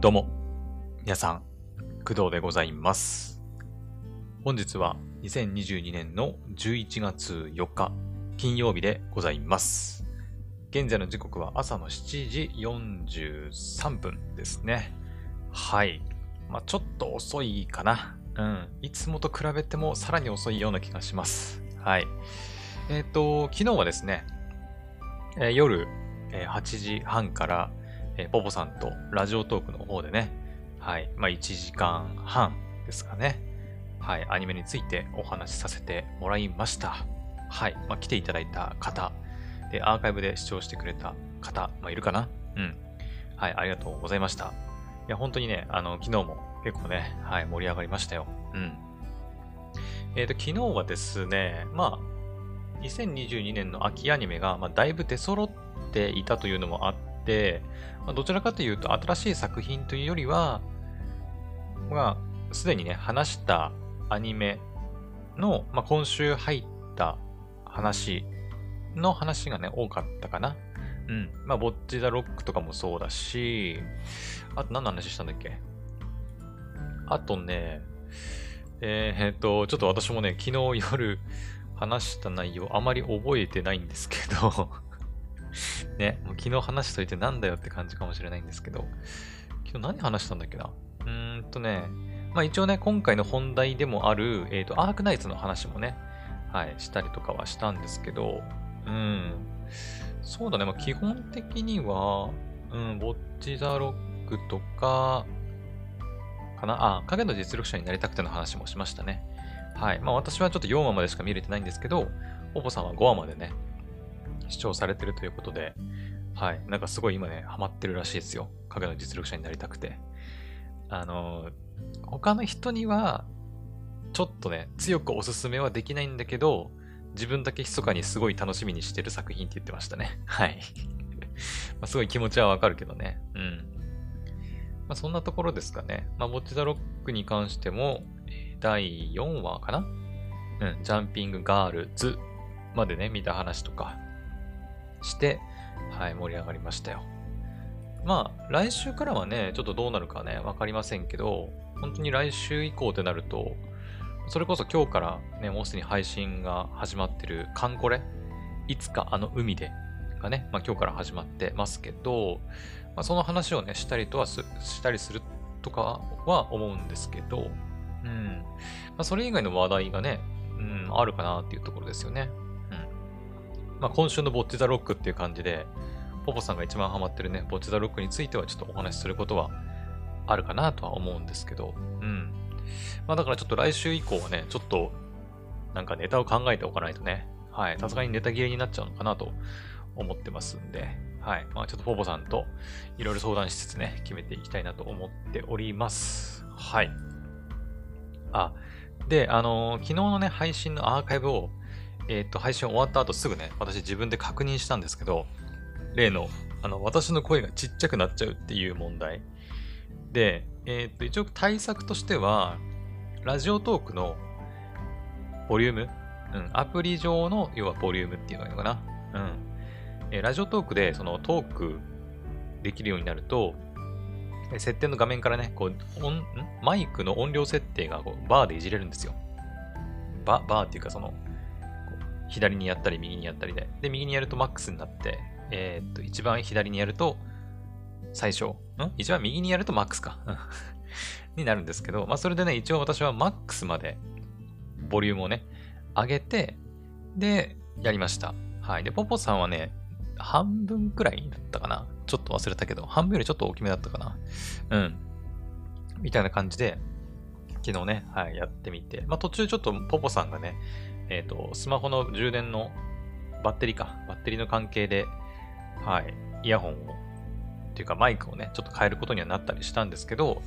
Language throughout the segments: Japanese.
どうも、皆さん、工藤でございます。本日は2022年の11月4日、金曜日でございます。現在の時刻は朝の7時43分ですね。はい。まあ、ちょっと遅いかな。うん。いつもと比べてもさらに遅いような気がします。はい。えっ、と、昨日はですね、えー夜、えー8時半から、えーポポさんとラジオトークの方でね、はい、まあ1時間半ですかね、はい、アニメについてお話しさせてもらいました。はい、まあ来ていただいた方、で、アーカイブで視聴してくれた方、まあいるかな？うん。はい、ありがとうございました。いや、本当にね、あの、昨日も結構ね、はい、盛り上がりましたよ。うん。えっ、と、昨日はですね、まあ、2022年の秋アニメが、まあ、だいぶ出揃っていたというのもあって、まあ、どちらかというと新しい作品というよりは、まあ、すでにね、話したアニメの、まあ、今週入った話の話がね、多かったかな。うん。まあ、ボッチ・ザ・ロックとかもそうだし、あと何の話したんだっけ？あとね、えっと、ちょっと私もね、昨日夜話した内容あまり覚えてないんですけど、ね、もう昨日話しといてなんだよって感じかもしれないんですけど、昨日何話したんだっけな？うーんとね、まあ一応ね、今回の本題でもある、えっ、と、アークナイツの話もね、はい、したりとかはしたんですけど、うん、そうだね、まあ基本的には、うん、ボッチ・ザ・ロックとか、かな？あ、影の実力者になりたくての話もしましたね。はい。まあ私はちょっと4話までしか見れてないんですけど、ポポさんは5話までね、視聴されてるということで、はい。なんかすごい今ね、ハマってるらしいですよ。影の実力者になりたくて。あの他の人には、ちょっとね、強くおすすめはできないんだけど、自分だけ密かにすごい楽しみにしてる作品って言ってましたね。はい。まあすごい気持ちはわかるけどね。うん。まあそんなところですかね。まあ、ボッチザロックに関しても、第4話かな？うん、ジャンピングガールズまでね、見た話とかして、はい、盛り上がりましたよ。まあ、来週からはね、ちょっとどうなるかね、わかりませんけど、本当に来週以降ってなると、それこそ今日からね、もうすでに配信が始まってるカンコレ？いつかあの海でがね、まあ今日から始まってますけど、まあ、その話をね、したりとは、したりするとかは思うんですけど、うん。まあ、それ以外の話題がね、うん、あるかなっていうところですよね。まあ、今週のボッチザロックっていう感じで、ポポさんが一番ハマってるね、ボッチザロックについてはちょっとお話しすることはあるかなとは思うんですけど、うん。まあ、だからちょっと来週以降はね、ちょっと、なんかネタを考えておかないとね、はい、さすがにネタ切れになっちゃうのかなと思ってますんで、はい。まあちょっとポポさんといろいろ相談しつつね、決めていきたいなと思っております。はい。あ、で、あのー昨日のね、配信のアーカイブを、えっ、と、配信終わった後すぐね、私自分で確認したんですけど、例の、あの、私の声がちっちゃくなっちゃうっていう問題。で、えっ、と、一応対策としては、ラジオトークのボリューム、うん、アプリ上の、要はボリュームっていうのがいいのかな。うん。えーラジオトークでそのトークできるようになると、設定の画面からね、こう音マイクの音量設定がこうバーでいじれるんですよ。ババーっていうかその、左にやったり右にやったりで。で、右にやるとマックスになって、えーっと、一番左にやると最小。ん？一番右にやるとマックスか。になるんですけど、まあそれでね、一応私はマックスまでボリュームをね、上げて、で、やりました。はい。で、ポポさんはね、半分くらいだったかな。ちょっと忘れたけど、半分よりちょっと大きめだったかな。うん。みたいな感じで、昨日ね、はい、やってみて。まあ途中ちょっとポポさんがね、えっ、と、スマホの充電のバッテリーか、バッテリーの関係で、はい、イヤホンを、っていうかマイクをね、ちょっと変えることにはなったりしたんですけど、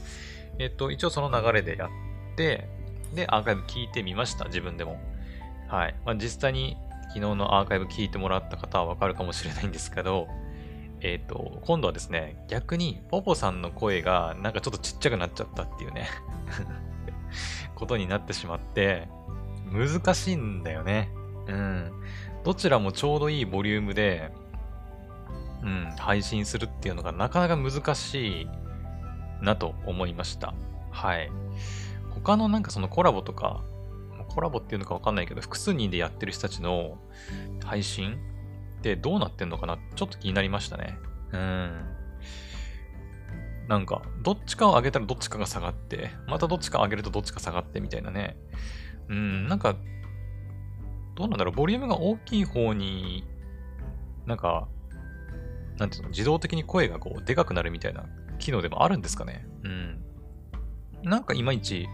えっ、と、一応その流れでやって、で、アーカイブ聞いてみました、自分でも。はい。まあ、実際に昨日のアーカイブ聞いてもらった方はわかるかもしれないんですけど、えっ、と、今度はですね、逆にポポさんの声がなんかちょっとちっちゃくなっちゃったっていうね、ことになってしまって、難しいんだよね。うん。どちらもちょうどいいボリュームで、うん、配信するっていうのがなかなか難しいなと思いました。はい。他のなんかそのコラボとか、コラボっていうのかわかんないけど、複数人でやってる人たちの配信ってどうなってんのかな？ちょっと気になりましたね。うん。なんか、どっちかを上げたらどっちかが下がって、またどっちか上げるとどっちか下がってみたいなね。うん、なんか、どうなんだろう、ボリュームが大きい方に、なんか、なんていうの、自動的に声がこう、でかくなるみたいな機能でもあるんですかね。うん。なんかいまいち、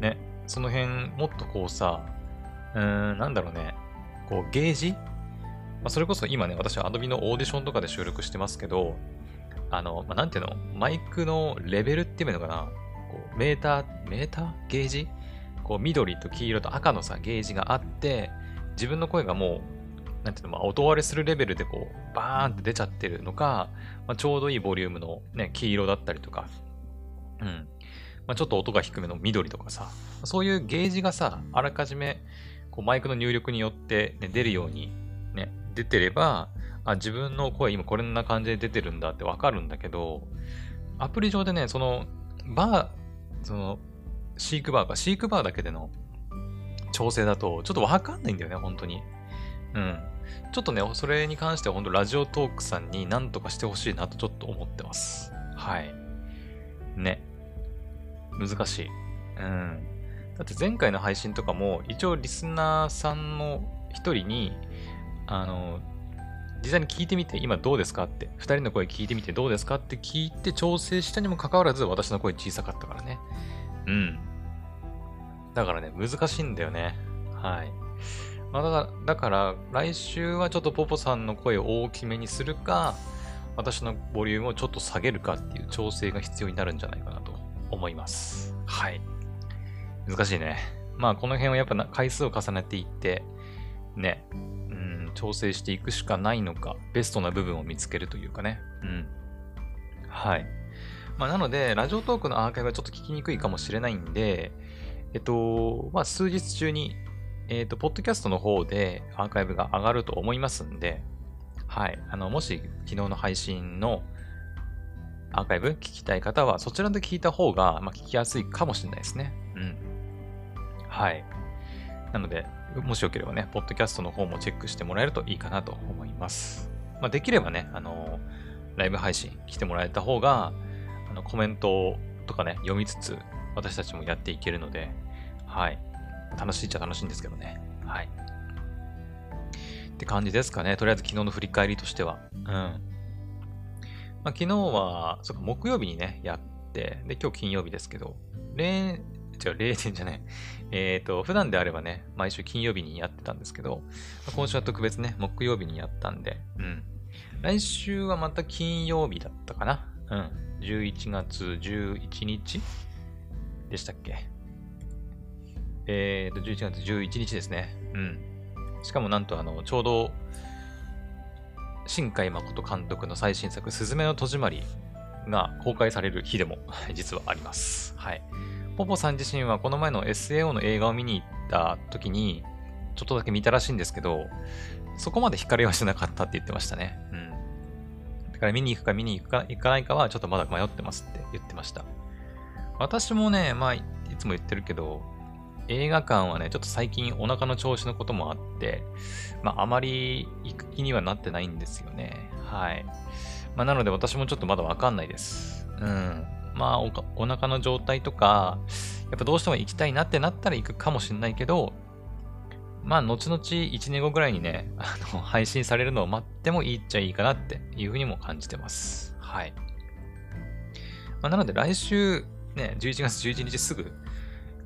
ね、その辺もっとこうさ、うーん、なんだろうね、こうゲージ？まあ、それこそ今ね、私は Adobe のオーディションとかで収録してますけど、あの、まあ、なんていうのマイクのレベルっていうのかな。こうメーター、メーター？ゲージ？こう緑と黄色と赤のさ、ゲージがあって、自分の声がもう、なんていうの、まあ、音割れするレベルでこう、バーンって出ちゃってるのか、まあ、ちょうどいいボリュームのね、黄色だったりとか、うん。まあ、ちょっと音が低めの緑とかさ、そういうゲージがさ、あらかじめこうマイクの入力によって、ね、出るように、ね、出てれば、あ、自分の声今こんな感じで出てるんだってわかるんだけど、アプリ上でね、その、バー、その、シークバーか、シークバーだけでの調整だと、ちょっとわかんないんだよね、本当に。うん。ちょっとね、それに関しては本当ラジオトークさんに何とかしてほしいなとちょっと思ってます。はい。ね。難しい。うん。だって前回の配信とかも、一応リスナーさんの一人に、あの、実際に聞いてみて、今どうですかって、二人の声聞いてみてどうですかって聞いて調整したにもかかわらず、私の声小さかったからね。うん。だからね、難しいんだよね。はい。まあ、だから、だから来週はちょっとポポさんの声を大きめにするか、私のボリュームをちょっと下げるかっていう調整が必要になるんじゃないかなと思います。はい。難しいね。まあ、この辺はやっぱ回数を重ねていって、ね、うん、調整していくしかないのか、ベストな部分を見つけるというかね。うん。はい。まあ、なので、ラジオトークのアーカイブはちょっと聞きにくいかもしれないんで、えっと、まあ、数日中に、えっと、ポッドキャストの方でアーカイブが上がると思いますんで、はい。あの、もし昨日の配信のアーカイブ聞きたい方は、そちらで聞いた方が、まあ、聞きやすいかもしれないですね。うん。はい。なので、もしよければね、ポッドキャストの方もチェックしてもらえるといいかなと思います。まあ、できればね、あのライブ配信来てもらえた方が、あのコメントとかね、読みつつ、私たちもやっていけるので、はい。楽しいっちゃ楽しいんですけどね。はい。って感じですかね。とりあえず昨日の振り返りとしては。うん。まあ、昨日は、そっか、木曜日にね、やって、で、今日金曜日ですけど、例、違う、0点じゃない。えっ、ー、と、普段であればね、毎週金曜日にやってたんですけど、今週は特別ね、木曜日にやったんで、うん。来週はまた金曜日だったかな。うん。11月11日でしたっけ？えっ、ー、と、11月11日ですね。うん。しかもなんと、あの、ちょうど、新海誠監督の最新作、すずめの戸締まりが公開される日でも 実はあります。はい。ポポさん自身はこの前の SAO の映画を見に行った時に、ちょっとだけ見たらしいんですけど、そこまで惹かれはしなかったって言ってましたね。うん。だから見に行くか見に行くか行かないかはちょっとまだ迷ってますって言ってました。私もね、まあ、いつも言ってるけど、映画館はね、ちょっと最近お腹の調子のこともあって、まあ、あまり行く気にはなってないんですよね。はい。まあ、なので私もちょっとまだわかんないです。うん。まあお、お腹の状態とか、やっぱどうしても行きたいなってなったら行くかもしんないけど、まあ、後々1年後ぐらいにね、あの、配信されるのを待ってもいいっちゃいいかなっていうふうにも感じてます。はい。まあ、なので来週、ね、11月11日すぐ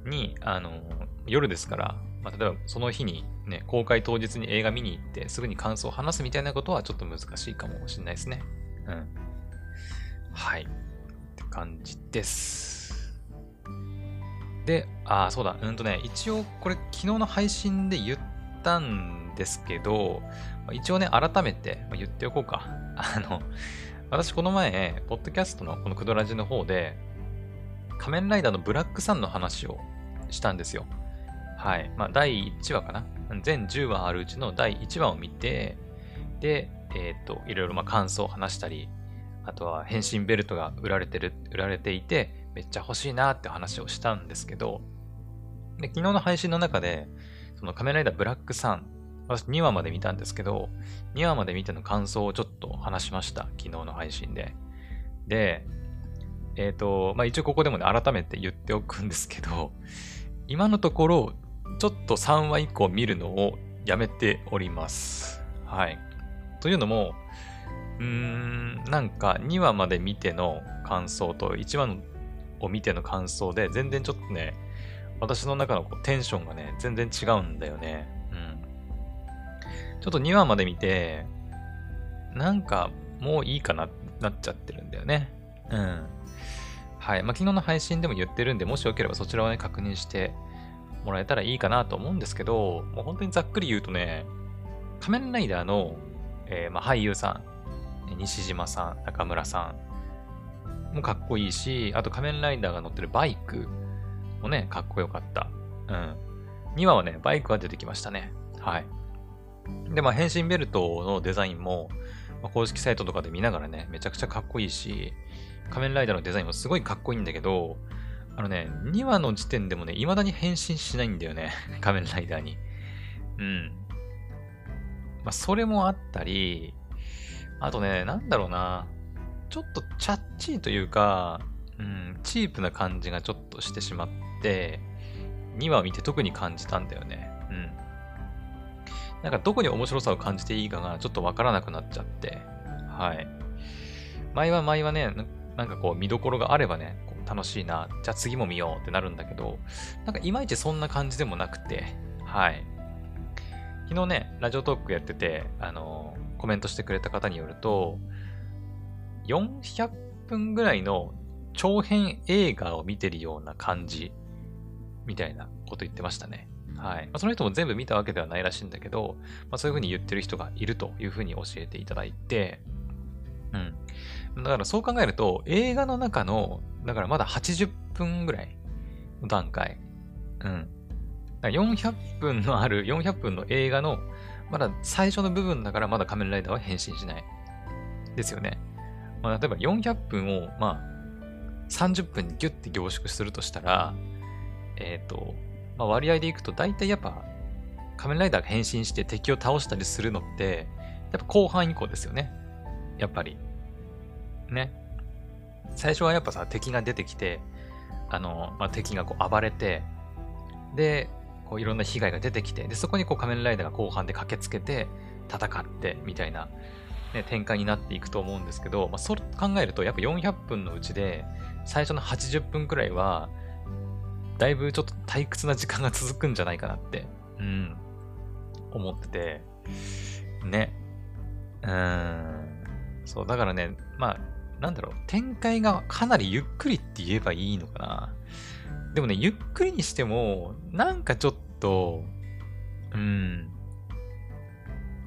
に、あの、夜ですから、まあ、例えばその日にね、公開当日に映画見に行って、すぐに感想を話すみたいなことはちょっと難しいかもしれないですね。うん。はい。って感じです。で、あ、そうだ、うんとね、一応これ昨日の配信で言ったんですけど、一応ね、改めて言っておこうか。あの、私この前、ポッドキャストのこのクドラジの方で、仮面ライダーのブラックさんの話をしたんですよ。はい。まあ、第1話かな。全10話あるうちの第1話を見て、で、えっ、と、いろいろま感想を話したり、あとは変身ベルトが売られてる、売られていて、めっちゃ欲しいなって話をしたんですけど、で昨日の配信の中で、その仮面ライダーブラックサン、私2話まで見たんですけど、2話まで見ての感想をちょっと話しました。昨日の配信で。で、えっ、ー、と、まあ、一応ここでもね、改めて言っておくんですけど、今のところ、ちょっと3話以降見るのをやめております。はい。というのも、うーん、なんか2話まで見ての感想と1話を見ての感想で全然ちょっとね、私の中のこうテンションがね、全然違うんだよね。うん。ちょっと2話まで見て、なんかもういいかな、なっちゃってるんだよね。うん。はい。まあ、昨日の配信でも言ってるんで、もしよければそちらをね、確認してもらえたらいいかなと思うんですけど、もう本当にざっくり言うとね、仮面ライダーの、えー、まあ、俳優さん、西島さん、中村さんもかっこいいし、あと仮面ライダーが乗ってるバイクもね、かっこよかった。うん。2話はね、バイクが出てきましたね。はい。で、まあ、変身ベルトのデザインも、まあ、公式サイトとかで見ながらね、めちゃくちゃかっこいいし、仮面ライダーのデザインもすごいかっこいいんだけど、あのね、2話の時点でもね、未だに変身しないんだよね。仮面ライダーに。うん。まあ、それもあったり、あとね、なんだろうな。ちょっとチャッチーというか、うん、チープな感じがちょっとしてしまって、2話を見て特に感じたんだよね。うん。なんかどこに面白さを感じていいかがちょっとわからなくなっちゃって、はい。前は前はね、なんかこう見どころがあればね、楽しいな、じゃあ次も見ようってなるんだけど、なんかいまいちそんな感じでもなくて、はい。昨日ね、ラジオトークやってて、あのー、コメントしてくれた方によると、400分ぐらいの長編映画を見てるような感じ、みたいなこと言ってましたね。はい。まあ、その人も全部見たわけではないらしいんだけど、まあ、そういう風に言ってる人がいるという風に教えていただいて、うん。だからそう考えると、映画の中の、だからまだ80分ぐらいの段階。うん。400分のある、400分の映画の、まだ最初の部分だからまだ仮面ライダーは変身しない。ですよね。まあ、例えば400分を、まあ、30分にギュッて凝縮するとしたら、えっ、ー、と、まあ、割合でいくと大体やっぱ仮面ライダーが変身して敵を倒したりするのって、やっぱ後半以降ですよね。やっぱり。ね。最初はやっぱさ、敵が出てきて、あの、まあ、敵がこう暴れて、で、こういろんな被害が出てきて、で、そこにこう仮面ライダーが後半で駆けつけて、戦って、みたいな、ね、展開になっていくと思うんですけど、まあ、そう考えると、やっぱ400分のうちで、最初の80分くらいは、だいぶちょっと退屈な時間が続くんじゃないかなって、うん、思ってて、ね。うん。そう、だからね、まあ、なんだろう、展開がかなりゆっくりって言えばいいのかな。でもね、ゆっくりにしても、なんかちょっと、うん、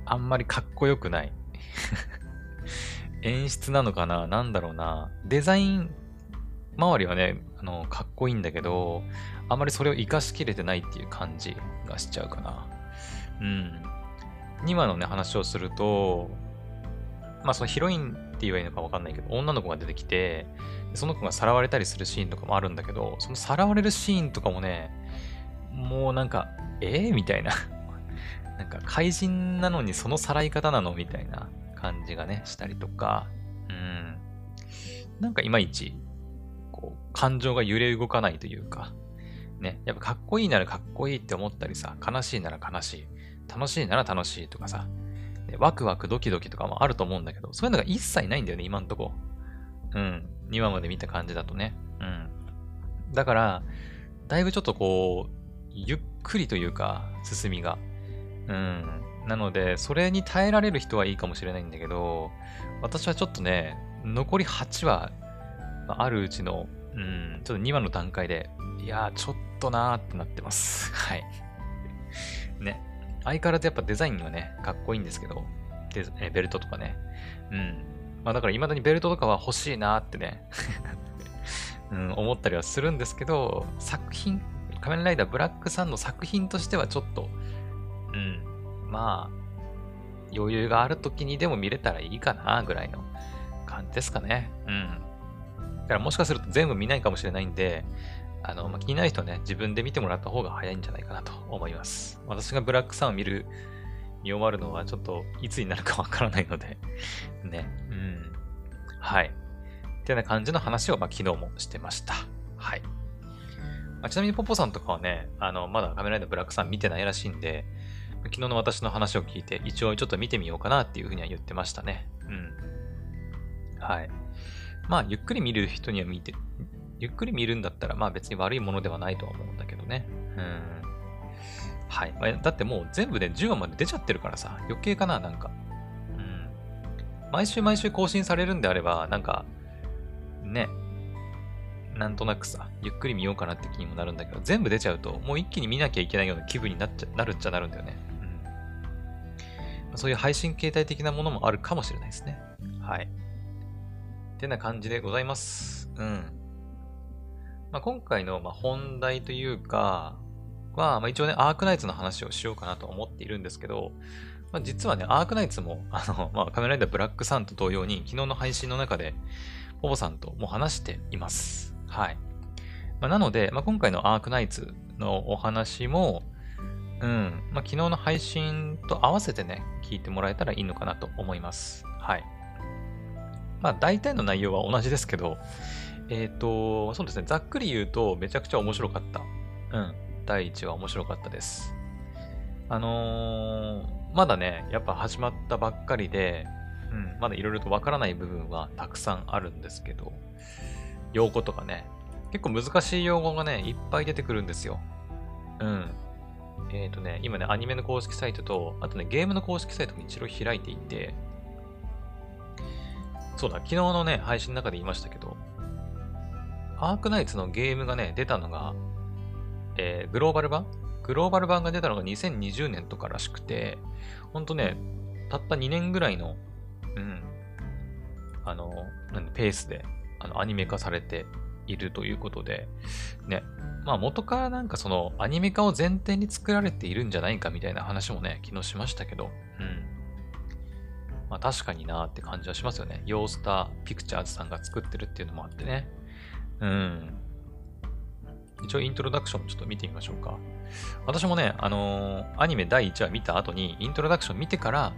あんまりかっこよくない。演出なのかななんだろうな。デザイン周りはね、あの、かっこいいんだけど、あんまりそれを活かしきれてないっていう感じがしちゃうかな。うん。2話のね、話をすると、まあそのヒロイン言えばいいのかわかんないけど、女の子が出てきて、その子がさらわれたりするシーンとかもあるんだけど、そのさらわれるシーンとかもね、もうなんか、ええー、みたいな。なんか怪人なのにそのさらい方なの？みたいな感じがね、したりとか、うん。なんかいまいち、こう、感情が揺れ動かないというか、ね、やっぱかっこいいならかっこいいって思ったりさ、悲しいなら悲しい、楽しいなら楽しいとかさ、ワクワクドキドキとかもあると思うんだけど、そういうのが一切ないんだよね、今んとこ。うん。2話まで見た感じだとね。うん。だから、だいぶちょっとこう、ゆっくりというか、進みが。うん。なので、それに耐えられる人はいいかもしれないんだけど、私はちょっとね、残り8話あるうちの、うん、ちょっと2話の段階で、いやー、ちょっとなーってなってます。はい。ね。相変わらずやっぱデザインはね、かっこいいんですけど、でえベルトとかね。うん。まあだから未だにベルトとかは欲しいなってね うん、思ったりはするんですけど、作品、仮面ライダーブラックさんの作品としてはちょっと、うん、まあ、余裕がある時にでも見れたらいいかな、ぐらいの感じですかね。うん。だからもしかすると全部見ないかもしれないんで、あの、まあ、気になる人はね、自分で見てもらった方が早いんじゃないかなと思います。私がブラックサンを見る、見終わるのはちょっといつになるかわからないので ね。うん。はい。ってな感じの話を、まあ、昨日もしてました。はい。まあ、ちなみにポポさんとかはね、あの、まだカメライダーブラックサン見てないらしいんで、昨日の私の話を聞いて、一応ちょっと見てみようかなっていうふうには言ってましたね。うん。はい。まあ、ゆっくり見る人には見て、ゆっくり見るんだったら、まあ別に悪いものではないとは思うんだけどね。うん。はい。まあ、だってもう全部で10話まで出ちゃってるからさ、余計かな、なんか。うん。毎週毎週更新されるんであれば、なんか、ね、なんとなくさ、ゆっくり見ようかなって気にもなるんだけど、全部出ちゃうと、もう一気に見なきゃいけないような気分になっちゃなるっちゃなるんだよね。うん。そういう配信形態的なものもあるかもしれないですね。はい。ってな感じでございます。うん。まあ、今回のま本題というか、は、まあ、一応ね、アークナイツの話をしようかなと思っているんですけど、まあ、実はね、アークナイツも、あの、まあ、カメラライダーブラックサンと同様に、昨日の配信の中で、ポポさんとも話しています。はい。まあ、なので、まあ、今回のアークナイツのお話も、うん、まあ、昨日の配信と合わせてね、聞いてもらえたらいいのかなと思います。はい。まあ、大体の内容は同じですけど、えっ、ー、と、そうですね、ざっくり言うと、めちゃくちゃ面白かった。うん。第1話面白かったです。あのー、まだね、やっぱ始まったばっかりで、うん、まだいろいろとわからない部分はたくさんあるんですけど、用語とかね、結構難しい用語がね、いっぱい出てくるんですよ。うん。えっ、ー、とね、今ね、アニメの公式サイトと、あとね、ゲームの公式サイトも一度開いていて、そうだ、昨日のね、配信の中で言いましたけど、アークナイツのゲームがね、出たのが、えー、グローバル版？グローバル版が出たのが2020年とからしくて、ほんとね、たった2年ぐらいの、うん、あの、なんペースで、あの、アニメ化されているということで、ね、まあ元からなんかその、アニメ化を前提に作られているんじゃないかみたいな話もね、昨日しましたけど、うん。まあ確かになーって感じはしますよね。ヨースターピクチャーズさんが作ってるっていうのもあってね。うん。一応イントロダクションちょっと見てみましょうか。私もね、あのー、アニメ第1話見た後に、イントロダクション見てから、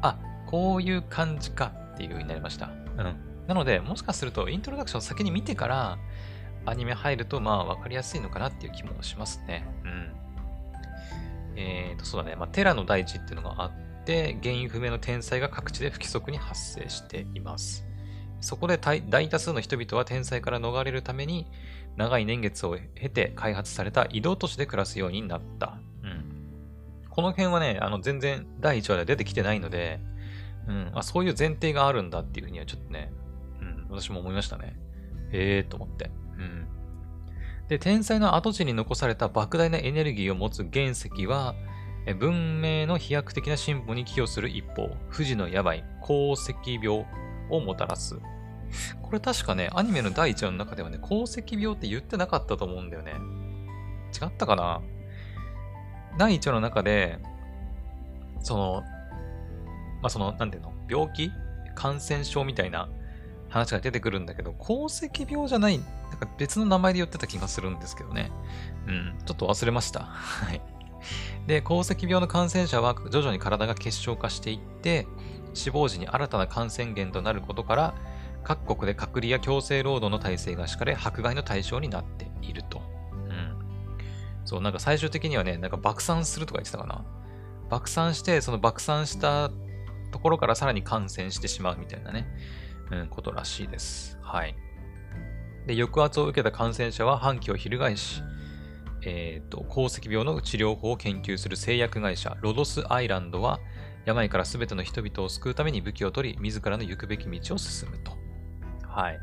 あ、こういう感じかっていう風になりました。うん。なので、もしかすると、イントロダクション先に見てから、アニメ入ると、まあ、わかりやすいのかなっていう気もしますね。うん。えーと、そうだね。まあ、テラの大地っていうのがあって、原因不明の天才が各地で不規則に発生しています。そこで大多数の人々は天才から逃れるために長い年月を経て開発された移動都市で暮らすようになった。うん。この辺はね、あの全然第1話では出てきてないので、うん、あ、そういう前提があるんだっていうふうにはちょっとね、うん、私も思いましたね。へえーと思って。うん。で、天才の跡地に残された莫大なエネルギーを持つ原石は、文明の飛躍的な進歩に寄与する一方、富士の病、鉱石病をもたらす。これ確かね、アニメの第1話の中ではね、鉱石病って言ってなかったと思うんだよね。違ったかな？第1話の中で、その、まあ、その、なんていうの？病気？感染症みたいな話が出てくるんだけど、鉱石病じゃない、なんか別の名前で言ってた気がするんですけどね。うん、ちょっと忘れました。はい。で、鉱石病の感染者は徐々に体が結晶化していって、死亡時に新たな感染源となることから、各国で隔離や強制労働の体制が敷かれ、迫害の対象になっていると。うん。そう、なんか最終的にはね、なんか爆散するとか言ってたかな。爆散して、その爆散したところからさらに感染してしまうみたいなね、うん、ことらしいです。はい。で、抑圧を受けた感染者は反旗を翻し、えっ、ー、と、鉱石病の治療法を研究する製薬会社、ロドスアイランドは、病から全ての人々を救うために武器を取り、自らの行くべき道を進むと。はい。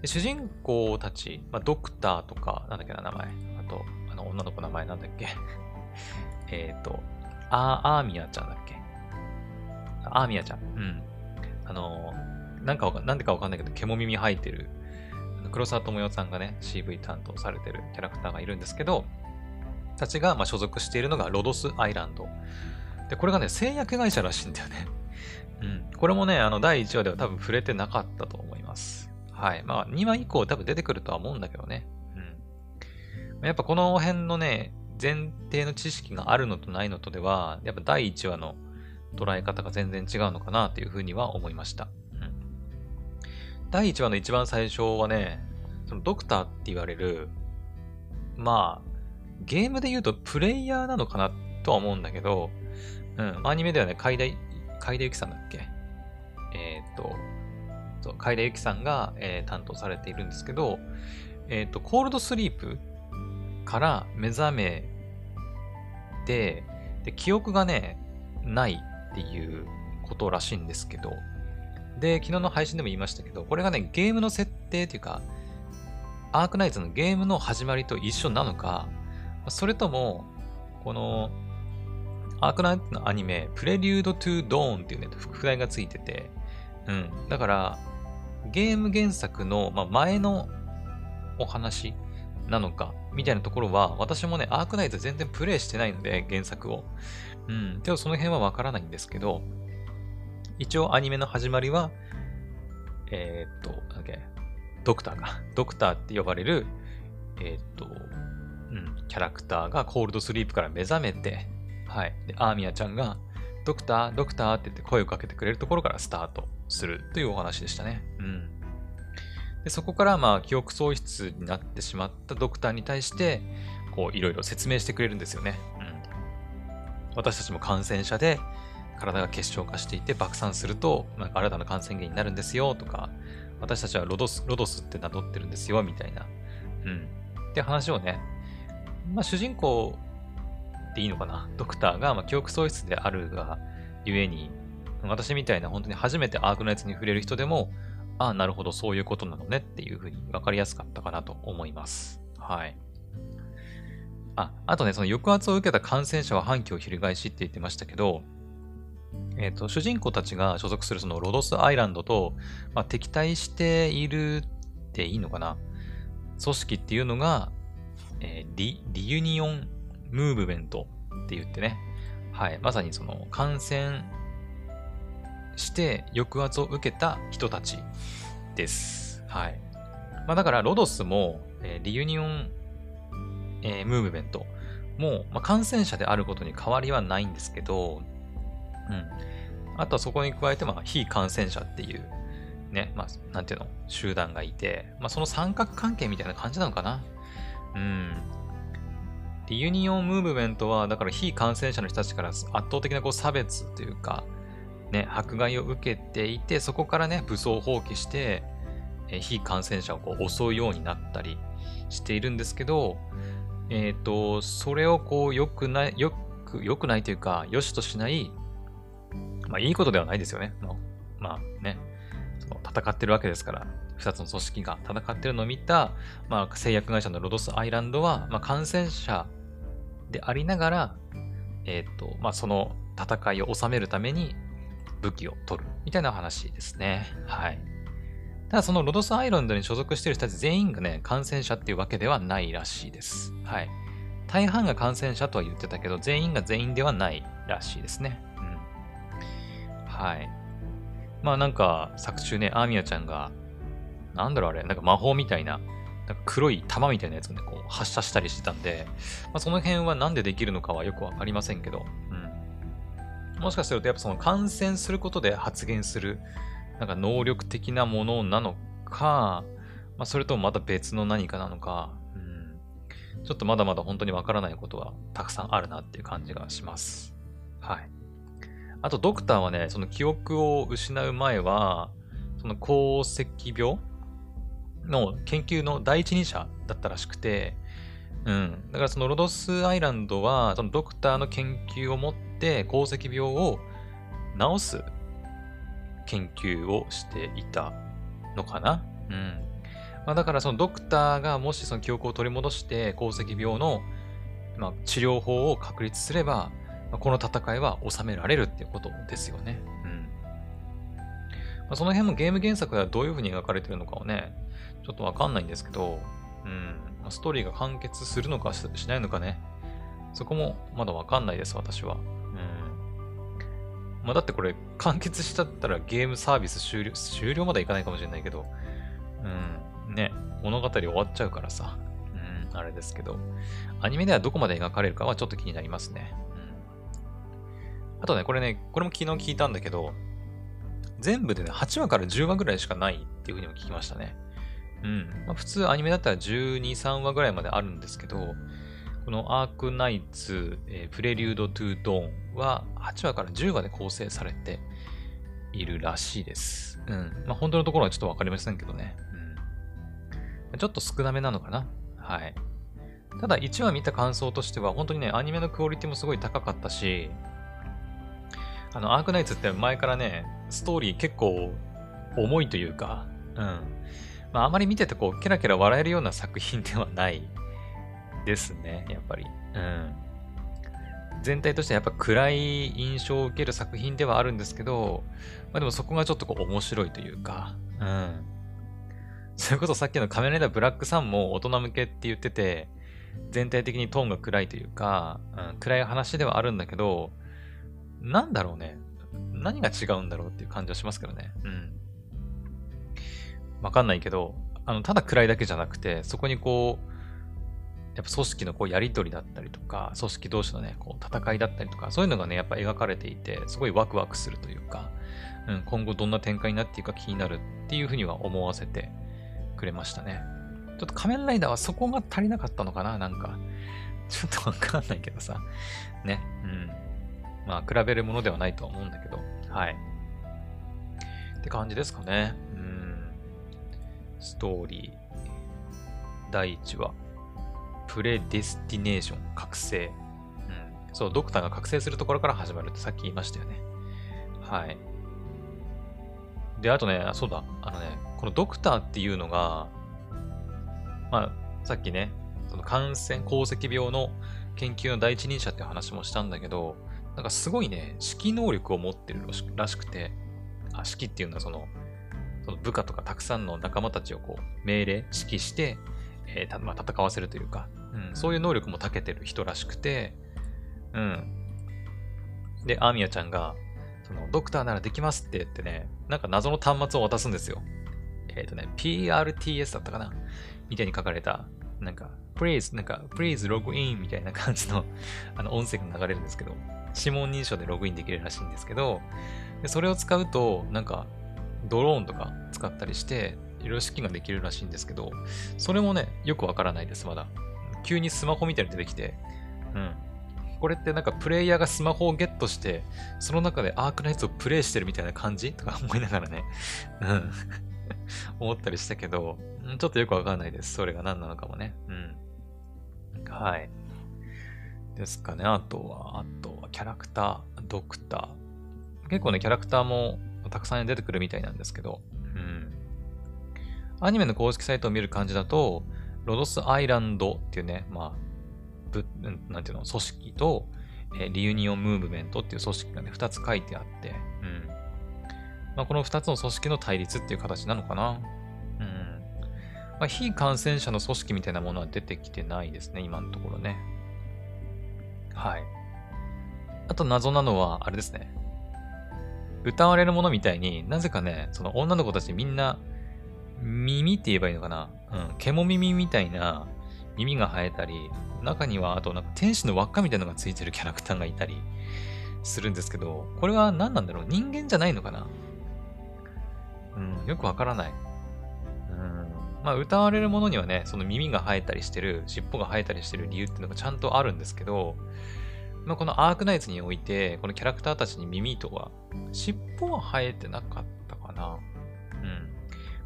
で主人公たち、まあ、ドクターとか、なんだっけな、名前。あと、あの、女の子の名前なんだっけ。えっと、あー、アーミヤちゃんだっけ。アーミヤちゃん。うん。あの、なんかなんでかわかんないけど、毛も耳生えてる、黒沢智代さんがね、CV 担当されてるキャラクターがいるんですけど、たちがま所属しているのがロドスアイランド。で、これがね、製薬会社らしいんだよね。うん。これもね、あの、第1話では多分触れてなかったと思います。はい。まあ、2話以降多分出てくるとは思うんだけどね。うん。やっぱこの辺のね、前提の知識があるのとないのとでは、やっぱ第1話の捉え方が全然違うのかなというふうには思いました。うん。第1話の一番最初はね、そのドクターって言われる、まあ、ゲームで言うとプレイヤーなのかなとは思うんだけど、うん、アニメではね、海田、海田ゆきさんだっけ？えー、っと、そう、海田ゆきさんが、えー、担当されているんですけど、えー、っと、コールドスリープから目覚めて、で、記憶がね、ないっていうことらしいんですけど、で、昨日の配信でも言いましたけど、これがね、ゲームの設定っていうか、アークナイツのゲームの始まりと一緒なのか、それとも、この、アークナイトのアニメ、プレリュードトゥドーンっていうね、副題がついてて、うん。だから、ゲーム原作の、まあ、前のお話なのか、みたいなところは、私もね、アークナイト全然プレイしてないので、原作を。うん。でもその辺はわからないんですけど、一応アニメの始まりは、えー、っと、なんだっけ、ドクターか。ドクターって呼ばれる、えー、っと、うん、キャラクターがコールドスリープから目覚めて、はい。で、アーミヤちゃんが、ドクター、ドクターって言って声をかけてくれるところからスタートするというお話でしたね。うん。で、そこからまあ記憶喪失になってしまったドクターに対して、こういろいろ説明してくれるんですよね。うん。私たちも感染者で体が結晶化していて爆散すると、なんか新たな感染源になるんですよとか、私たちはロドス、ロドスって名乗ってるんですよみたいな。うん。って話をね、まあ、主人公っていいのかな？ドクターが、ま、記憶喪失であるがゆえに、私みたいな本当に初めてアークのやつに触れる人でも、ああ、なるほど、そういうことなのねっていうふうに分かりやすかったかなと思います。はい。あ、あとね、その抑圧を受けた感染者は反旗を翻しって言ってましたけど、えっ、ー、と、主人公たちが所属するそのロドスアイランドと、まあ、敵対しているっていいのかな？組織っていうのが、えー、リ、リユニオンムーブメントって言ってね、はい、まさにその感染して抑圧を受けた人たちです。はい。まあだからロドスも、えー、リユニオン、えー、ムーブメントも、まあ、感染者であることに変わりはないんですけど、うん。あとはそこに加えて、まあ、非感染者っていう、ね、まあ、なんていうの、集団がいて、まあ、その三角関係みたいな感じなのかな。うん。で、ユニオンムーブメントは、だから非感染者の人たちから圧倒的なこう差別というか、ね、迫害を受けていて、そこからね、武装蜂起して、え非感染者をこう襲うようになったりしているんですけど、えっ、ー、と、それをこう、良くない、よく、良くないというか、良しとしない、まあ、いいことではないですよね。まあ、まね、その戦ってるわけですから、2つの組織が戦ってるのを見た、まあ、製薬会社のロドスアイランドは、まあ、感染者でありながら、えっ、ー、と、まあ、その戦いを収めるために武器を取るみたいな話ですね。はい。ただそのロドスアイランドに所属している人たち全員がね、感染者っていうわけではないらしいです。はい。大半が感染者とは言ってたけど、全員が全員ではないらしいですね。うん。はい。まあなんか、作中ね、アーミヤちゃんがなんだろうあれ、なんか魔法みたいな、なんか黒い玉みたいなやつをね、こう発射したりしてたんで、まあ、その辺はなんでできるのかはよくわかりませんけど、うん。もしかするとやっぱその感染することで発現する、なんか能力的なものなのか、まあ、それともまた別の何かなのか、うん。ちょっとまだまだ本当にわからないことはたくさんあるなっていう感じがします。はい。あと、ドクターはね、その記憶を失う前は、その鉱石病の研究の第一人者だったらしくて、うん。だからそのロドスアイランドは、そのドクターの研究をもって鉱石病を治す研究をしていたのかなうん。まあ、だからそのドクターがもしその記憶を取り戻して鉱石病の、まあ、治療法を確立すれば、まあ、この戦いは収められるっていうことですよね。うん。まあ、その辺もゲーム原作ではどういう風に描かれてるのかをね、ちょっとわかんないんですけど、うん、ストーリーが完結するのかしないのかね、そこもまだわかんないです、私は。うん。まあ、だってこれ完結しちゃったらゲームサービス終了、終了までいかないかもしれないけど、うん、ね、物語終わっちゃうからさ、うん、あれですけど、アニメではどこまで描かれるかはちょっと気になりますね。うん、あとね、これね、これも昨日聞いたんだけど、全部でね、8話から10話ぐらいしかないっていうふうにも聞きましたね。うん。まあ、普通アニメだったら12、3話ぐらいまであるんですけど、このアークナイツ、えー、プレリュードトゥードーンは8話から10話で構成されているらしいです。うん。まあ、本当のところはちょっとわかりませんけどね。うん。ちょっと少なめなのかな。はい。ただ1話見た感想としては、本当にね、アニメのクオリティもすごい高かったし、あの、アークナイツって前からね、ストーリー結構重いというか、うん。まあ、あまり見ててこう、ケラケラ笑えるような作品ではないですね、やっぱり。うん。全体としてはやっぱ暗い印象を受ける作品ではあるんですけど、まあでもそこがちょっとこう面白いというか、うん。それこそさっきの仮面ライダーブラックさんも大人向けって言ってて、全体的にトーンが暗いというか、うん、暗い話ではあるんだけど、なんだろうね。何が違うんだろうっていう感じはしますけどね。うん。わかんないけど、あの、ただ暗いだけじゃなくて、そこにこう、やっぱ組織のこうやりとりだったりとか、組織同士のね、こう戦いだったりとか、そういうのがね、やっぱ描かれていて、すごいワクワクするというか、うん、今後どんな展開になっていくか気になるっていうふうには思わせてくれましたね。ちょっと仮面ライダーはそこが足りなかったのかななんか。ちょっとわかんないけどさ。ね。うん。まあ、比べるものではないとは思うんだけど。はい。って感じですかね。うん。ストーリー。第1話。プレデスティネーション覚醒。うん。そう、ドクターが覚醒するところから始まるってさっき言いましたよね。はい。で、あとね、そうだ、あのね、このドクターっていうのが、まあ、さっきね、その感染、鉱石病の研究の第一人者って話もしたんだけど、なんかすごいね、指揮能力を持ってるらしくて、あ指揮っていうのはその、その部下とかたくさんの仲間たちをこう命令、指揮して、えーまあ、戦わせるというか、うん、そういう能力も長けてる人らしくて、うん。で、アーミヤちゃんが、その、ドクターならできますって言ってね、なんか謎の端末を渡すんですよ。えっ、ー、とね、PRTS だったかな？みたいに書かれた、なんか、please, なんか、please log in みたいな感じの、あの、音声が流れるんですけど、指紋認証でログインできるらしいんですけど、でそれを使うと、なんか、ドローンとか使ったりして、いろいろ指揮ができるらしいんですけど、それもね、よくわからないです、まだ。急にスマホみたいに出てきて、うん。これってなんかプレイヤーがスマホをゲットして、その中でアークナイツをプレイしてるみたいな感じ？とか思いながらね、うん。思ったりしたけど、ちょっとよくわかんないです。それが何なのかもね。うん。はい。ですかね。あとは、あとはキャラクター、ドクター。結構ね、キャラクターもたくさん出てくるみたいなんですけど、うん。アニメの公式サイトを見る感じだと、ロドスアイランドっていうね、まあ、ぶなんていうの、組織と、えー、リユニオンムーブメントっていう組織がね、二つ書いてあって、うん。まあ、この二つの組織の対立っていう形なのかな。うん。まあ、非感染者の組織みたいなものは出てきてないですね、今のところね。はい。あと謎なのは、あれですね。歌われるものみたいになぜかね、その女の子たちみんな、耳って言えばいいのかな？うん、獣耳みたいな耳が生えたり、中にはあとなんか天使の輪っかみたいなのがついてるキャラクターがいたりするんですけど、これは何なんだろう？人間じゃないのかな？うん、よくわからない。うん。まあ、歌われるものにはね、その耳が生えたりしてる、尻尾が生えたりしてる理由っていうのがちゃんとあるんですけど、まあ、このアークナイツにおいて、このキャラクターたちに耳とか、尻尾は生えてなかったかな。うん。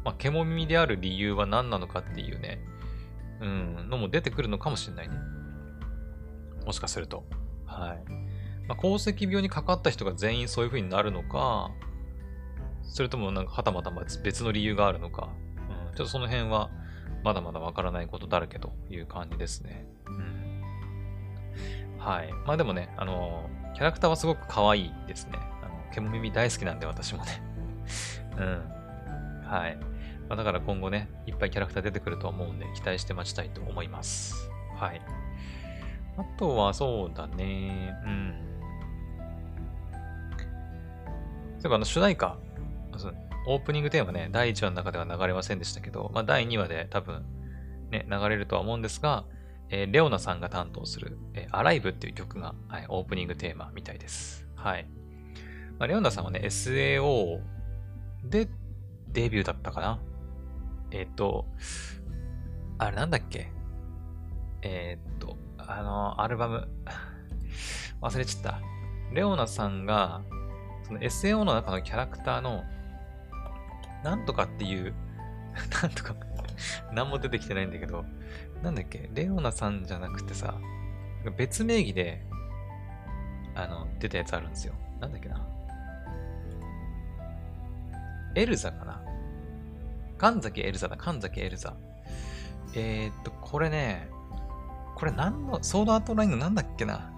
まあ、獣耳である理由は何なのかっていうね、うん、のも出てくるのかもしれないね。もしかすると。はい。まあ、鉱石病にかかった人が全員そういう風になるのか、それともなんかはたまた別の理由があるのか、うん、ちょっとその辺はまだまだわからないことだらけという感じですね。うん。はい。まあでもね、あの、キャラクターはすごく可愛いですね。あの、獣耳大好きなんで私もね。うん。はい。まあ、だから今後ね、いっぱいキャラクター出てくると思うんで、期待して待ちたいと思います。はい。あとはそうだね、うん。そういえばあの主題歌、オープニングテーマね、第1話の中では流れませんでしたけど、まあ第2話で多分ね、流れるとは思うんですが、えー、レオナさんが担当する、えー、アライブっていう曲が、はい、オープニングテーマみたいです。はい。まあ、レオナさんはね、SAO でデビューだったかな。えっ、と、あれなんだっけ？えっ、と、あの、アルバム、忘れちゃった。レオナさんが、その SAO の中のキャラクターの、なんとかっていう、なんとか何も出てきてないんだけど、なんだっけ、レオナさんじゃなくてさ、別名義で、あの、出たやつあるんですよ。なんだっけな？エルザかな？神崎エルザだ、神崎エルザ。えー、っと、これね、これ何の、ソードアートラインのなんだっけな？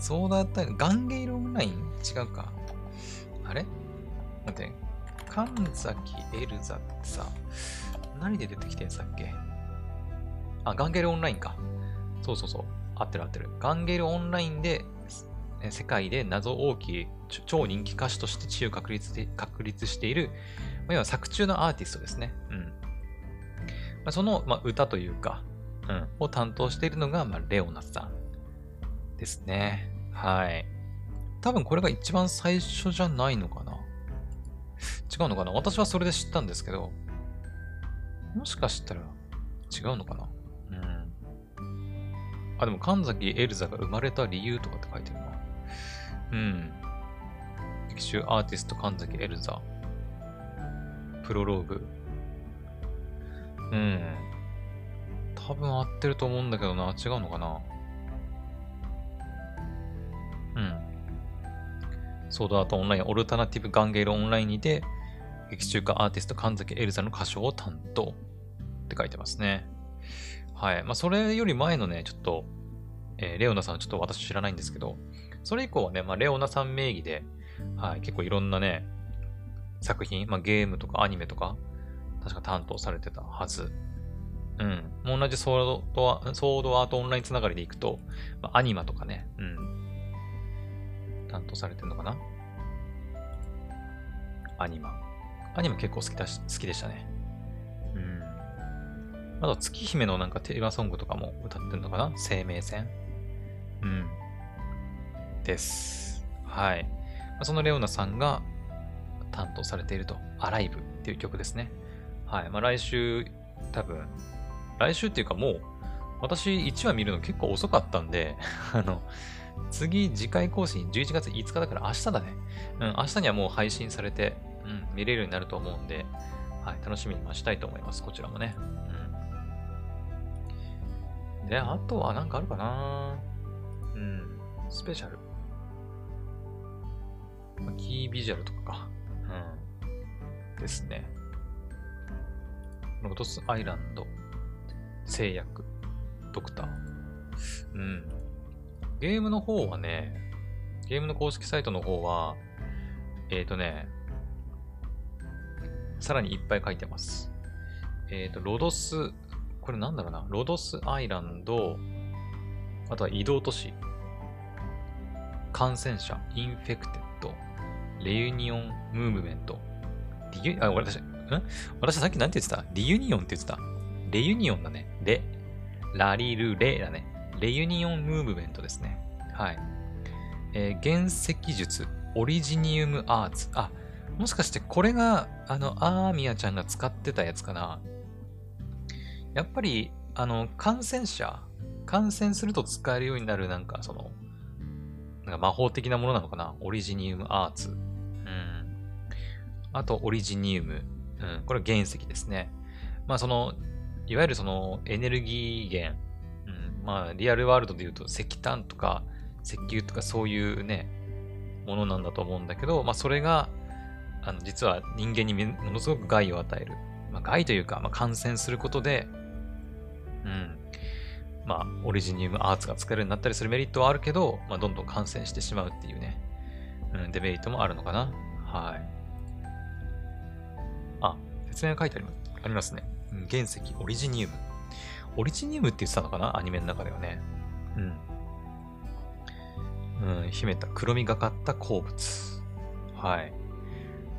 ソードアートライン、ガンゲイルオンライン？違うか。あれ？待って、神崎エルザってさ、何で出てきたやつだっけ？あ、ガンゲルオンラインか。そうそうそう。合ってる合ってる。ガンゲルオンラインで、世界で謎大きい超人気歌手として地位を確立確立している、まあ、要は作中のアーティストですね。うん。まあ、その、まあ、歌というか、うん、を担当しているのが、まあ、レオナさんですね。はい。多分これが一番最初じゃないのかな。違うのかな？私はそれで知ったんですけど、もしかしたら違うのかな？あ、でも神崎エルザが生まれた理由とかって書いてるな。うん。劇中アーティスト神崎エルザ。プロローグ。うん。多分合ってると思うんだけどな。違うのかなうん。ソードアートオンライン、オルタナティブガンゲールオンラインにて、劇中歌アーティスト神崎エルザの歌唱を担当って書いてますね。はい。まあ、それより前のね、ちょっと、えー、レオナさんちょっと私知らないんですけど、それ以降はね、まあ、レオナさん名義で、はい、結構いろんなね、作品、まあ、ゲームとかアニメとか、確か担当されてたはず。うん。もう同じソードソードアートオンラインつながりでいくと、まあ、アニマとかね、うん。担当されてるのかな？アニマ。アニマ結構好きだし、好きでしたね。うん。あと、月姫のなんかテーマソングとかも歌ってるのかな？生命線？うん。です。はい。そのレオナさんが担当されていると、アライブっていう曲ですね。はい。まあ、来週、多分、来週っていうかもう、私1話見るの結構遅かったんで あの、次、次回更新11月5日だから明日だね。うん、明日にはもう配信されて、うん、見れるようになると思うんで、はい、楽しみに待ちたいと思います。こちらもね。うん。で、あとはなんかあるかなうん、スペシャル。キービジュアルとかか。うん。ですね。ロドスアイランド、製薬、ドクター。うん。ゲームの方はね、ゲームの公式サイトの方は、えっ、ー、とね、さらにいっぱい書いてます。えっ、ー、と、ロドス、これなんだろうな、ロドスアイランド、あとは移動都市、感染者、 infected、レユニオンムーブメント。リユ、あ、私、ん私さっきなんて言ってた？リユニオンって言ってた？レユニオンだね。レ。ラリルレだね。レユニオンムーブメントですね。はい。えー、原石術、オリジニウムアーツ。あ、もしかしてこれが、あの、アーミヤちゃんが使ってたやつかな？やっぱり、あの、感染者、感染すると使えるようになる、なんか、その、なんか魔法的なものなのかな？オリジニウムアーツ。うん。あと、オリジニウム。うん。これ原石ですね。まあ、その、いわゆるそのエネルギー源。うん。まあ、リアルワールドで言うと石炭とか石油とかそういうね、ものなんだと思うんだけど、まあ、それが、あの、実は人間にものすごく害を与える。まあ、害というか、まあ、感染することで、うん。まあ、オリジニウムアーツが使えるようになったりするメリットはあるけど、まあ、どんどん感染してしまうっていうね、うん、デメリットもあるのかな。はい。あ、説明が書いてありますありますね。原石、オリジニウム。オリジニウムって言ってたのかな？アニメの中ではね。うん。うん、秘めた黒みがかった鉱物。はい。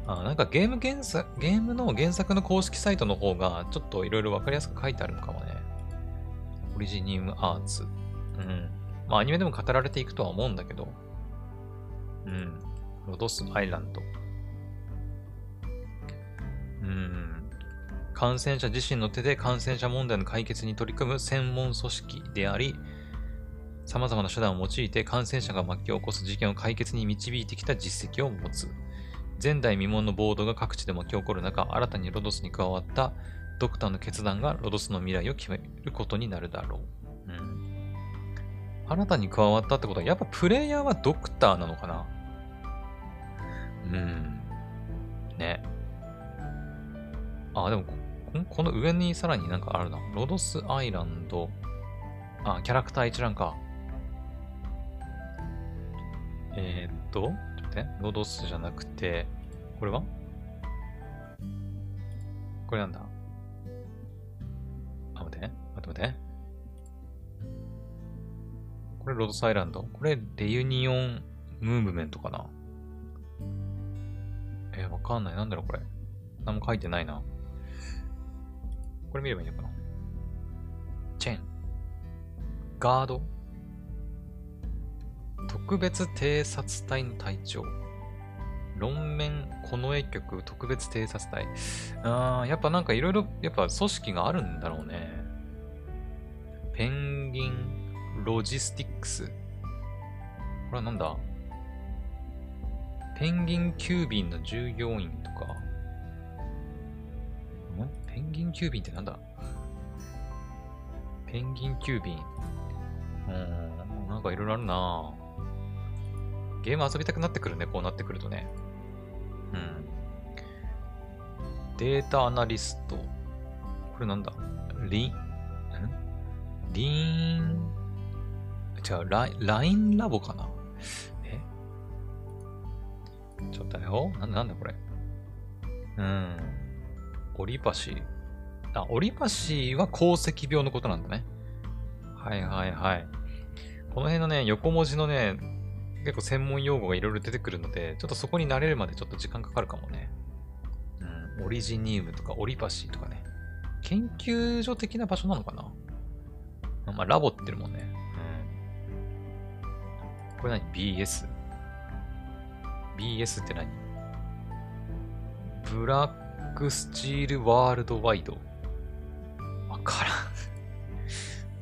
あなんかゲーム原作、ゲームの原作の公式サイトの方がちょっといろいろわかりやすく書いてあるのかもね。オリジニウムアーツ。うん。まあアニメでも語られていくとは思うんだけど。うん。ロドスアイランド。うん。感染者自身の手で感染者問題の解決に取り組む専門組織であり、様々な手段を用いて感染者が巻き起こす事件を解決に導いてきた実績を持つ。前代未聞の暴動が各地で巻き起こる中、新たにロドスに加わったドクターの決断がロドスの未来を決めることになるだろう。うん。新たに加わったってことは、やっぱプレイヤーはドクターなのかな？うん。ね。あ、でもこ、この上にさらになんかあるな。ロドスアイランド。あ、キャラクター一覧か。えー、っと、ってロドスじゃなくて、これは？これなんだ？あ、待って、待って待って。これロドスアイランド。これレユニオンムーブメントかな？えー、わかんない。なんだろうこれ。何も書いてないな。これ見ればいいのかな？チェーン。ガード特別偵察隊の隊長。論面近衛局特別偵察隊。あー、やっぱなんかいろいろ、やっぱ組織があるんだろうね。ペンギンロジスティックス。これはなんだ？ペンギン急便の従業員とか。ん？ペンギン急便ってなんだ？ペンギン急便。うん、なんかいろいろあるなゲーム遊びたくなってくるね、こうなってくるとね。うん。データアナリスト。これなんだ？リン、ん？リーン、違う、ライラインラボかな？え？ちょっとだよ。ななんだこれ？うん。オリパシー。あ、オリパシーは鉱石病のことなんだね。はいはいはい。この辺のね、横文字のね、結構専門用語がいろいろ出てくるので、ちょっとそこに慣れるまでちょっと時間かかるかもね。うん、オリジニウムとかオリパシーとかね。研究所的な場所なのかな？まあ、ラボってるもんね。うん。これ何 ?BS。BS って何？ブラックスチールワールドワイド。わからん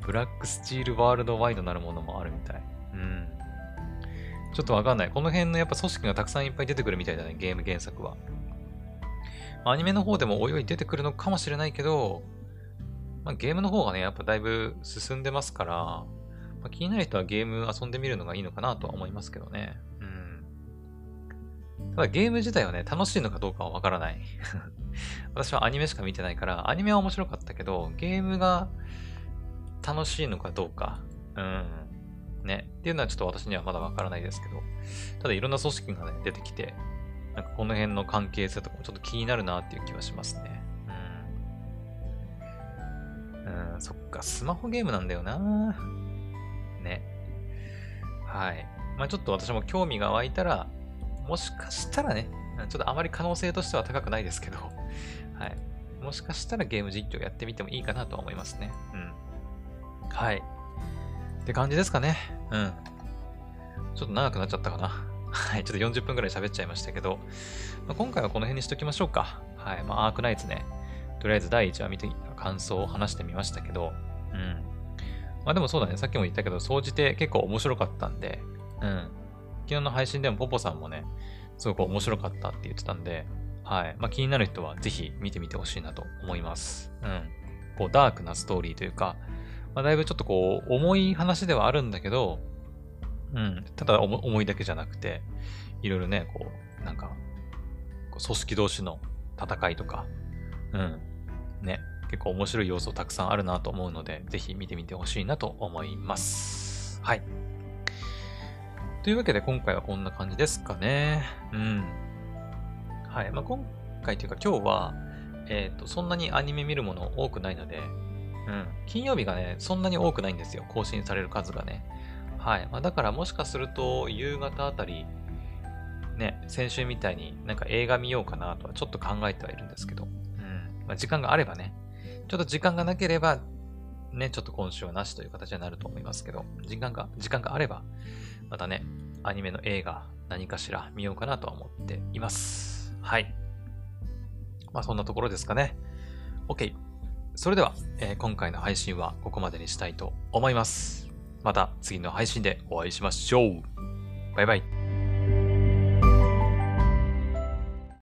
ブラックスチールワールドワイドなるものもあるみたい。ちょっとわかんない。この辺のやっぱ組織がたくさんいっぱい出てくるみたいだね、ゲーム原作は。アニメの方でもおいおい出てくるのかもしれないけど、まあ、ゲームの方がね、やっぱだいぶ進んでますから、まあ、気になる人はゲーム遊んでみるのがいいのかなとは思いますけどね。うん。ただゲーム自体はね、楽しいのかどうかはわからない。私はアニメしか見てないから、アニメは面白かったけど、ゲームが楽しいのかどうか。うん。ね。っていうのはちょっと私にはまだわからないですけど、ただいろんな組織がね、出てきて、なんかこの辺の関係性とかもちょっと気になるなっていう気はしますね。うん。うん、そっか、スマホゲームなんだよなね。はい。まあちょっと私も興味が湧いたら、もしかしたらね、ちょっとあまり可能性としては高くないですけど、はい。もしかしたらゲーム実況やってみてもいいかなとは思いますね。うん。はい。って感じですかね。うん。ちょっと長くなっちゃったかな。はい。ちょっと40分くらい喋っちゃいましたけど、まあ、今回はこの辺にしときましょうか。はい。まあ、アークナイツね。とりあえず第1話見て感想を話してみましたけど、うん。まあでもそうだね。さっきも言ったけど、総じて結構面白かったんで、うん。昨日の配信でもポポさんもね、すごく面白かったって言ってたんで、はい。まあ気になる人はぜひ見てみてほしいなと思います。うん。こう、ダークなストーリーというか、まあ、だいぶちょっとこう、重い話ではあるんだけど、うん、ただ重いだけじゃなくて、いろいろね、こう、なんか、組織同士の戦いとか、うん、ね、結構面白い要素たくさんあるなと思うので、ぜひ見てみてほしいなと思います。はい。というわけで今回はこんな感じですかね。うん。はい。まあ、今回というか今日は、えっ、ー、と、そんなにアニメ見るもの多くないので、うん。金曜日がね、そんなに多くないんですよ。更新される数がね。はい。まあ、だからもしかすると、夕方あたりね、先週みたいになんか映画見ようかなとはちょっと考えてはいるんですけど、うん。まあ、時間があればね、ちょっと時間がなければ、ね、ちょっと今週はなしという形になると思いますけど、時間が、時間があれば、またね、アニメの映画、何かしら見ようかなとは思っています。はい。まあそんなところですかね。OK。それでは、えー、今回の配信はここまでにしたいと思います。また次の配信でお会いしましょう。バイバイ。